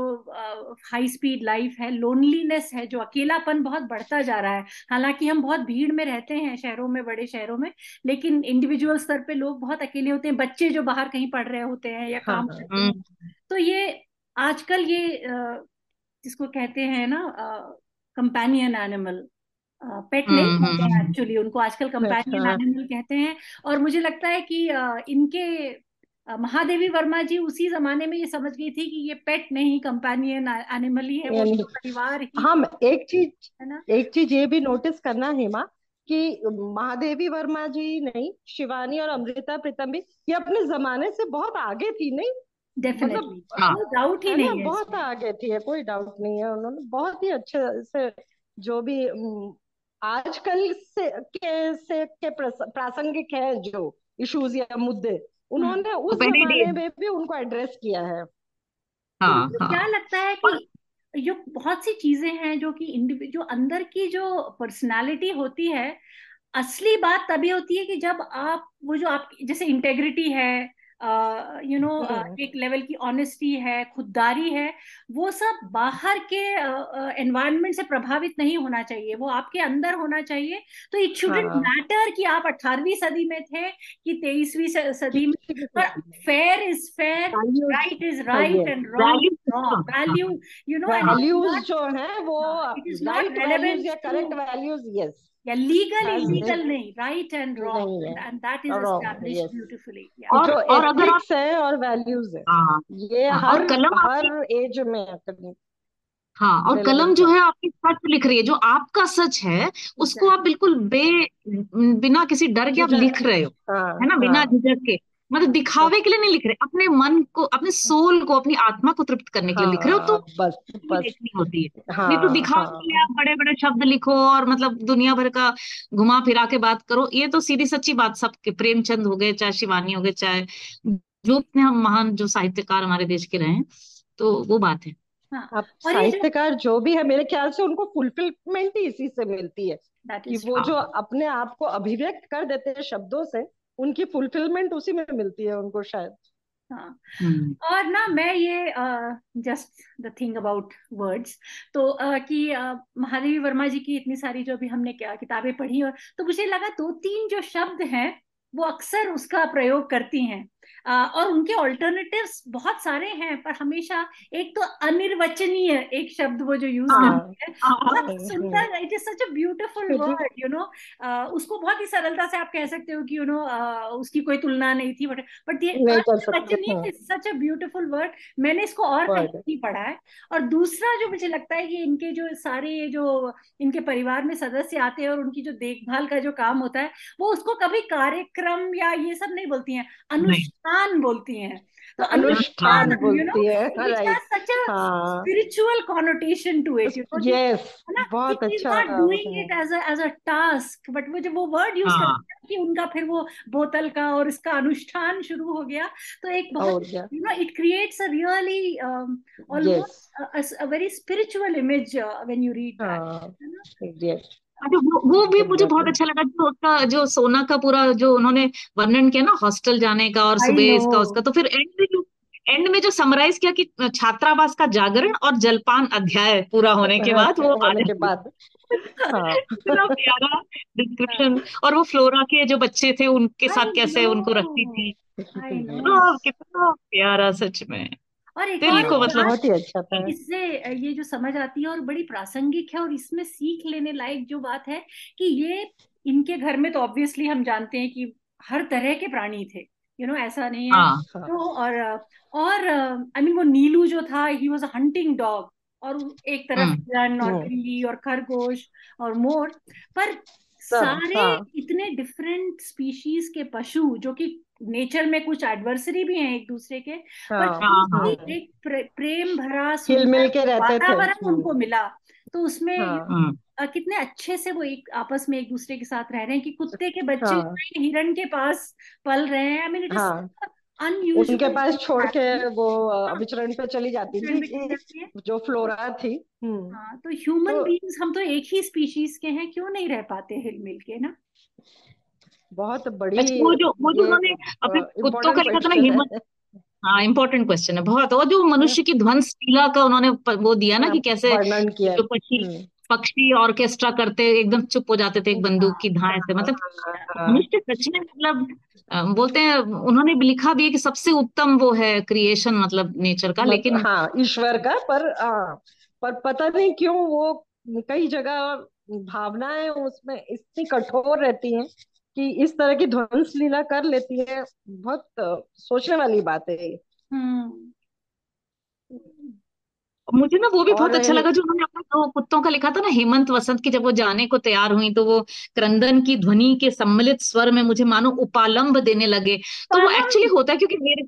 हाई स्पीड लाइफ है लोनलीनेस है जो अकेलापन बहुत बढ़ता जा रहा है। हालाँकि हम बहुत भीड़ में रहते हैं शहरों में बड़े शहरों में लेकिन इंडिविजुअल स्तर पे लोग बहुत अकेले होते हैं। बच्चे जो बाहर कहीं पढ़ रहे होते हैं या काम हाँ, करते हैं। हम्म। तो ये आजकल ये जिसको कहते हैं ना कंपेनियन एनिमल पेट नहीं हम्म, कहते हैं एक्चुअली हम्म, उनको आजकल कंपेनियन एनिमल कहते हैं। और मुझे लगता है कि इनके महादेवी वर्मा जी उसी जमाने में ये समझ गई थी कि ये पेट नहीं कंपेनियन एनिमल ही है वो तो परिवार ही हाँ एक चीज़ है ना? एक चीज़ ये भी नोटिस करना हेमा कि महादेवी वर्मा जी नहीं शिवानी और अमृता प्रीतम भी ये अपने जमाने से बहुत आगे थी नहीं? डेफिनेटली मतलब डाउट ही। नहीं है बहुत आगे थी कोई डाउट नहीं है उन्होंने। बहुत ही अच्छे से जो भी आजकल से के से के प्रासंगिक है जो इश्यूज़ या मुद्दे उन्होंने हम्म। उस जमाने में भी उनको एड्रेस किया है हाँ, तो हाँ. क्या लगता है कि जो बहुत सी चीज़ें हैं जो कि जो अंदर की जो पर्सनालिटी होती है असली बात तभी होती है कि जब आप वो जो आप जैसे इंटेग्रिटी है यू नो हम्म। एक लेवल की ऑनेस्टी है खुददारी है वो सब बाहर के एनवायरनमेंट uh, से प्रभावित नहीं होना चाहिए वो आपके अंदर होना चाहिए। तो इट शुडेंट मैटर कि आप अठारहवीं सदी में थे कि तेईसवीं सदी में पर fair is fair right is right and wrong value you know values जो है वो it is not relevant correct values yes या लीगल इलीगल नहीं right and wrong and that is established beautifully और और अगर आप है और वैल्यूज़ है। हाँ, ये हाँ, हर कलम हर एज में हाँ। और कलम जो है। आपकी सच लिख रही है। जो आपका सच है उसको आप बिल्कुल बे बिना किसी डर के आप लिख रहे हो हाँ, है ना? बिना झिझक के। मतलब दिखावे के लिए नहीं लिख रहे अपने मन को अपने सोल को अपनी आत्मा को तृप्त करने के लिए लिख रहे हो तो हाँ, बस बस। देखनी होती है। हाँ, नहीं तो दिखावे हाँ, के लिए आप बड़े बड़े शब्द लिखो और मतलब दुनिया भर का घुमा फिरा के बात करो ये तो सीधी सच्ची बात सबके प्रेमचंद हो गए चाहे शिवानी हो गए चाहे जो इतने हम महान जो साहित्यकार हमारे देश के रहे तो वो बात है। हाँ, साहित्यकार जो भी है मेरे ख्याल से उनको फुलफिलमेंट ही इसी से मिलती है कि वो जो अपने आप को अभिव्यक्त कर देते हैं शब्दों से उनकी फुलफिलमेंट उसी में मिलती है उनको शायद। हाँ। hmm. और ना मैं ये just the thing about words तो uh, कि uh, महादेवी वर्मा जी की इतनी सारी जो भी हमने क्या किताबें पढ़ी और तो मुझे लगा दो तीन जो शब्द हैं वो अक्सर उसका प्रयोग करती हैं। और उनके ऑल्टरनेटिव्स बहुत सारे हैं पर हमेशा एक तो अनिर्वचनीय एक शब्द वो जो यूज़ हाँ, करते हैं। हाँ, हाँ, बहुत सुंदर it is such a beautiful word you know उसको बहुत ही सरलता से आप कह सकते हो कि यू नो उसकी कोई तुलना नहीं थी बट बट अनिर्वचनीय is such a beautiful word मैंने इसको और कहीं पढ़ा है। और दूसरा जो मुझे लगता है कि इनके जो सारे जो इनके परिवार में सदस्य आते हैं और उनकी जो देखभाल का जो काम होता है वो उसको कभी कार्यक्रम या ये सब नहीं बोलती हैं। अनुष्ठान अनुष्ठान बोलती हैं। तो अनुष्ठान बोलती है such spiritual connotation to it yes बहुत अच्छा doing it as as a task but वो जब वो वर्ड यूज़ हाँ. करते हैं कि उनका फिर वो बोतल का और इसका अनुष्ठान शुरू हो गया तो एक बहुत you know it creates a really almost a very spiritual image when you read that अच्छा वो वो भी मुझे बहुत अच्छा लगा जो उसका जो सोना का पूरा जो उन्होंने वर्णन किया ना हॉस्टल जाने का और सुबह इसका उसका तो फिर एंड में जो एंड में जो समराइज किया कि छात्रावास का जागरण और जलपान अध्याय पूरा होने के बाद वो आने के बाद। हाँ। प्यारा डिस्क्रिप्शन और वो फ्लोरा के जो बच्चे थे उनके साथ कैसे उनको रखती थी। कितना प्यारा सच में। और एक दिल को मतलब बहुत ही अच्छा था। इससे ये जो समझ आती है और बड़ी प्रासंगिक है और इसमें सीख लेने लायक जो बात है कि ये इनके घर में तो ऑब्वियसली हम जानते हैं कि हर तरह के प्राणी थे यू you नो know, ऐसा नहीं है। हाँ, तो और और आई मीन वो नीलू जो था ही वॉज़ अ हंटिंग डॉग और एक तरफ़ हिरन और बिल्ली और खरगोश और मोर पर सारे हाँ. इतने डिफरेंट स्पीशीज के पशु जो कि नेचर में कुछ एडवर्सरी भी हैं एक दूसरे के हाँ, पर हाँ, हाँ, एक प्रे, प्रेम भरा मिल के रहते थे उनको मिला। तो उसमें हाँ, कितने अच्छे से वो एक आपस में एक दूसरे के साथ रह रहे हैं कि कुत्ते के बच्चे हाँ, हिरण के पास पल रहे हैं। आई मीन इट अनयूजुअल उनके पास छोड़ के वो विचरण पे चली जाती थी जो फ्लोरा थी हम्म। हाँ तो ह्यूमन बींग्स तो, हम तो एक ही स्पीशीज के हैं क्यों नहीं रह पाते हिल मिल के ना? बहुत बड़ी अच्छा, वो जो वो जो उन्होंने अपने कुत्तों का लिखा था ना ह्यूमन हाँ। इम्पोर्टेंट क्वेश्चन है बहुत। और जो मनुष्य की ध्वंस लीला का उन्होंने वो दिया ना कि कैसे जो पक्षी हम्म। पक्षी ऑर्केस्ट्रा करते एकदम चुप हो जाते थे एक बंदूक की धाए से। मतलब हाँ। मनुष्य सच में मतलब बोलते हैं उन्होंने लिखा भी है कि सबसे उत्तम वो है क्रिएशन मतलब नेचर का लेकिन हाँ ईश्वर का पर आ, पर पता नहीं क्यों वो कई जगह भावनाएँ उसमें इतनी कठोर रहती हैं। कि इस तरह की ध्वंस लीला कर लेती है बहुत सोचने वाली बात है हम्म। मुझे ना वो भी बहुत अच्छा लगा जो उन्होंने अपने दो कुत्तों का लिखा था ना हेमंत वसंत की जब वो जाने को तैयार हुई तो वो क्रंदन की ध्वनि के सम्मिलित स्वर में मुझे मानो उपालंब देने लगे। तो वो एक्चुअली होता है क्योंकि मेरे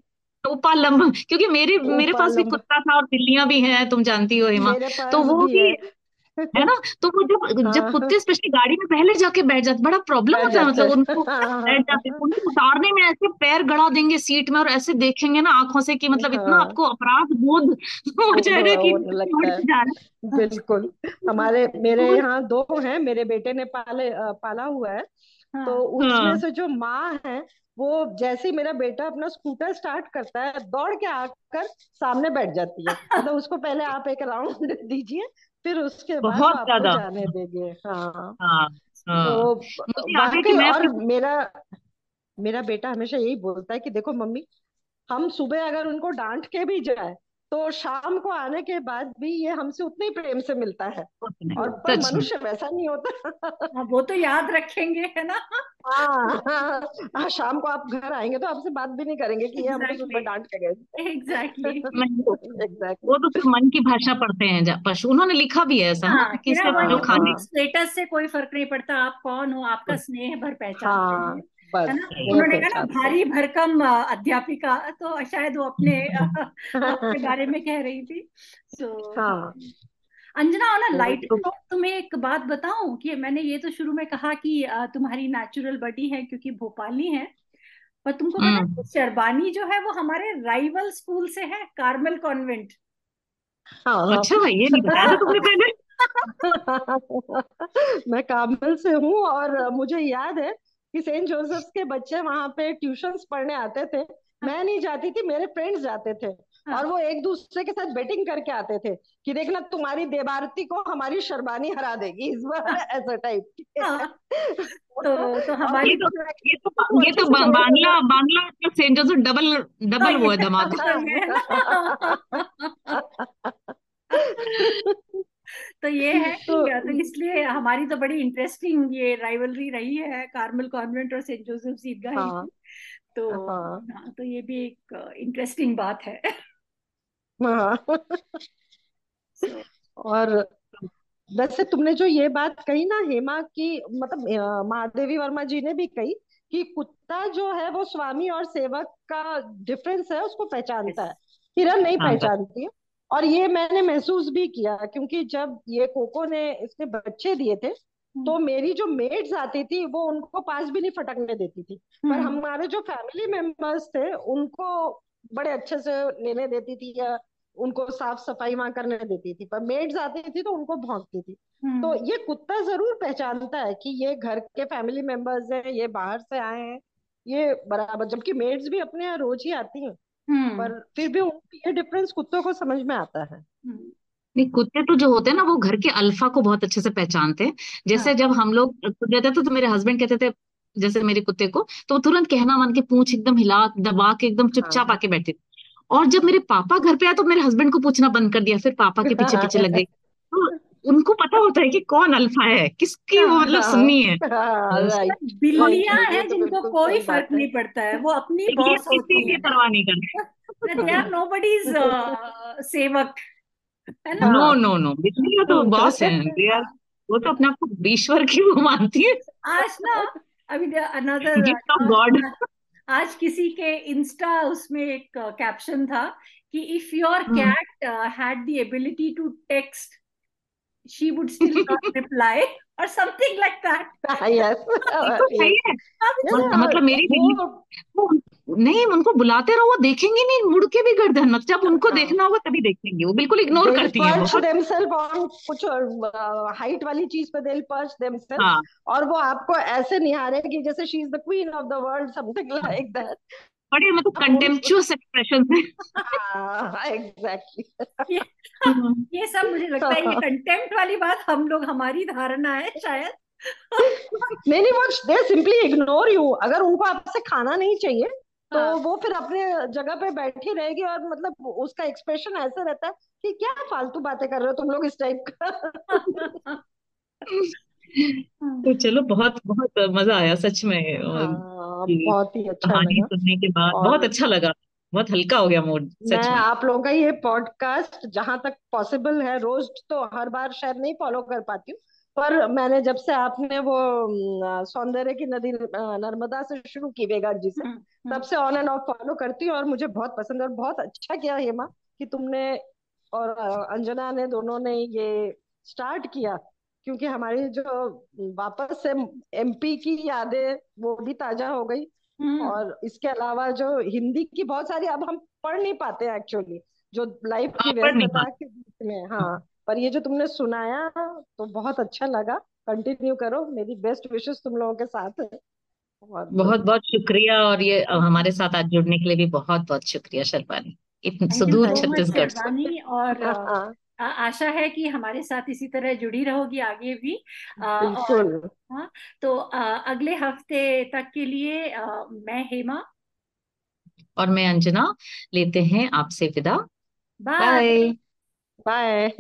उपालंब क्योंकि मेरे मेरे पास भी कुत्ता था और बिल्लियाँ भी हैं तुम जानती हो हेमा। तो वो भी है ना? तो वो जब जब हाँ। कुत्ते स्पेशली गाड़ी में पहले जाके बैठ जाते बड़ा प्रॉब्लम होता है मतलब उनको बैठ जाते। उनको उतारने में ऐसे पैर गड़ा देंगे सीट में और ऐसे देखेंगे ना आँखों से कि मतलब इतना हाँ। आपको अपराध बोध हो जाएगा कि बिल्कुल। हमारे मेरे यहाँ दो हैं मेरे बेटे ने पाले पाला हुआ है। हाँ। तो उसमें से जो माँ है वो जैसे ही मेरा बेटा अपना स्कूटर स्टार्ट करता है दौड़ के आकर सामने बैठ जाती है। मतलब तो उसको पहले आप एक राउंड दीजिए फिर उसके बाद बहुत ज़्यादा जाने देंगे हाँ हाँ, हाँ। तो बाकी और मेरा मेरा बेटा हमेशा यही बोलता है कि देखो मम्मी हम सुबह अगर उनको डांट के भी जाए तो शाम को आने के बाद भी ये हमसे उतने ही प्रेम से मिलता है। और पर मनुष्य वैसा नहीं होता। हाँ, वो तो याद रखेंगे है ना? हाँ, हाँ, हाँ शाम को आप घर आएँगे तो आपसे बात भी नहीं करेंगे कि exactly. हमको सुबह डांट के गए। एग्जैक्टली. वो तो फिर मन की भाषा पढ़ते हैं पशु। उन्होंने लिखा भी है ऐसा हाँ, कि जो खाने स्टेटस से कोई फ़र्क नहीं पड़ता आप कौन हो आपका स्नेह भर पहचान हाँ, ना? उन्होंने कहा ना भारी भरकम अध्यापिका तो शायद वो अपने अपने बारे में कह रही थी। सो हाँ। अंजना ना लाइट तो तुम्हें एक बात बताऊँ कि मैंने ये तो शुरू में कहा कि तुम्हारी नेचुरल बडी है क्योंकि भोपाली है। पर तुमको पता है शर्बानी जो है वो हमारे राइवल स्कूल से है कार्मल कॉन्वेंट हाँ अच्छा ये नहीं बताया तुमने पहले? मैं कार्मल से हूँ और मुझे याद है कि सेंट जोसेफ के बच्चे वहाँ पे ट्यूशन पढ़ने आते थे। मैं नहीं जाती थी मेरे फ्रेंड्स जाते थे। हाँ। और वो एक दूसरे के साथ बेटिंग करके आते थे कि देखना तुम्हारी देवारती को हमारी शर्बानी हरा देगी इस बार ऐसा टाइप हाँ। तो तो हमारी तो ये तो ये तो Bangla Bangla plus Saint Joseph double double वो है धमाका तो ये है तो- तो इसलिए हमारी तो बड़ी इंटरेस्टिंग ये राइवलरी रही है कार्मल कॉन्वेंट और सेंट जोसेफ ईदगाह हाँ। की तो हाँ। हाँ तो ये भी एक इंटरेस्टिंग बात है। हाँ। और वैसे तुमने जो ये बात कही ना हेमा की मतलब महादेवी वर्मा जी ने भी कही कि कुत्ता जो है वो स्वामी और सेवक का डिफरेंस है उसको पहचानता है। हिरन नहीं हाँ, पहचानती है। और ये मैंने महसूस भी किया क्योंकि जब ये कोको ने इसने बच्चे दिए थे तो मेरी जो मेड्स आती थी वो उनको पास भी नहीं फटकने देती थी। पर हम्म, हमारे जो फैमिली मेंबर्स थे उनको बड़े अच्छे से लेने देती थी या उनको साफ़ सफ़ाई वहाँ करने देती थी। पर मेड्स आती थी तो उनको भौंकती थी। हम्म, तो ये कुत्ता ज़रूर पहचानता है कि ये घर के फैमिली मेंबर्स हैं ये बाहर से आए हैं। ये बराबर जबकि मेड्स भी अपने यहाँ रोज ही आती हैं। हम्म, पर फिर भी ये डिफरेंस कुत्तों को समझ में आता है। हम्म, नहीं कुत्ते तो जो होते हैं ना वो घर के अल्फ़ा को बहुत अच्छे से पहचानते हैं। जैसे हाँ। जब हम लोग रहते थे तो मेरे हस्बैंड कहते थे जैसे मेरे कुत्ते को तो वो तुरंत कहना मान के पूछ एकदम हिला दबा के एकदम चुपचाप हाँ। आके बैठे थे। और जब मेरे पापा घर पे आए तो मेरे हस्बैंड को पूछना बंद कर दिया फिर पापा के पीछे पीछे लग गई। तो उनको पता होता है कि कौन अल्फ़ा है किसकी वो मतलब सुननी है। हाँ, right. बिल्लियाँ हैं तो जिनको बिल्कुल कोई फ़र्क है। नहीं पड़ता है वो अपनी ये बॉस किसी होती की है। परवाह नहीं करते। दे आर नोबडीज सेवक है ना? नो नो नो बिल्लियाँ तो बॉस हैं। correct. They are- वो तो अपने आप को ईश्वर की वो मानती है। आज ना अभी अनदर गिफ्ट ऑफ़ गॉड आज किसी के इंस्टा उसमें एक कैप्शन था कि if your. Cat had the ability to text she would still not reply or something like that. Yes. है मतलब मेरी वो वो नहीं उनको बुलाते रहो वो देखेंगे नहीं मुड़ के भी गर्दन मत जब उनको हाँ। देखना होगा तभी देखेंगे वो बिल्कुल इग्नोर करती हैं बहुत themselves कुछ हाइट वाली चीज़ पे they'll perch themselves हाँ। और वो आपको ऐसे निहारेगी जैसे she is the queen of the world something like that बड़े मतलब कंटेम्पचुअस एक्सप्रेशन है एग्जैक्टली ये सब मुझे लगता है ये कंटेम्प्ट वाली बात हम लोग हमारी धारणा है शायद। नहीं नहीं वो दे सिंपली इग्नोर यू अगर उनको आपसे खाना नहीं चाहिए तो हाँ। वो फिर अपने जगह पे बैठी रहेगी और मतलब उसका एक्सप्रेशन ऐसे रहता है कि क्या फालतू बातें कर रहे हो तुम लोग इस टाइप का। तो चलो बहुत बहुत मज़ा आया सच में और हाँ बहुत ही अच्छा कहानी लगा। सुनने के बाद और- बहुत अच्छा लगा बहुत हल्का हो गया मूड मैं सच में आप लोगों का ये पॉडकास्ट जहाँ तक पॉसिबल है रोज तो हर बार शायद नहीं फॉलो कर पाती हूँ पर मैंने जब से आपने वो अम, सौंदर्य की नदी अ, नर्मदा से शुरू की वेगाट जी से हम्म, तब से ऑन एंड ऑफ़ फॉलो करती हूँ और मुझे बहुत पसंद है और बहुत अच्छा किया हेमा कि तुमने और अ, अंजना ने दोनों ने ये स्टार्ट किया क्योंकि हमारी जो वापस से एमपी की यादें वो भी ताज़ा हो गई। हम्म, और इसके अलावा जो हिंदी की बहुत सारी अब हम पढ़ नहीं पाते एक्चुअली जो लाइफ की हाँ, नहीं व्यस्तता के बीच में हाँ। पर ये जो तुमने सुनाया तो बहुत अच्छा लगा। कंटिन्यू करो। मेरी बेस्ट विशेस तुम लोगों के साथ है। बहुत बहुत शुक्रिया। और ये हमारे साथ आज जुड़ने के लिए भी बहुत बहुत शुक्रिया इतनी सुदूर छत्तीसगढ़ से। और हाँ। आशा है कि हमारे साथ इसी तरह जुड़ी रहोगी आगे भी। और बिल्कुल तो अगले हफ़्ते तक के लिए मैं हेमा। और मैं अंजना लेते हैं आपसे विदा। बाय। बाय।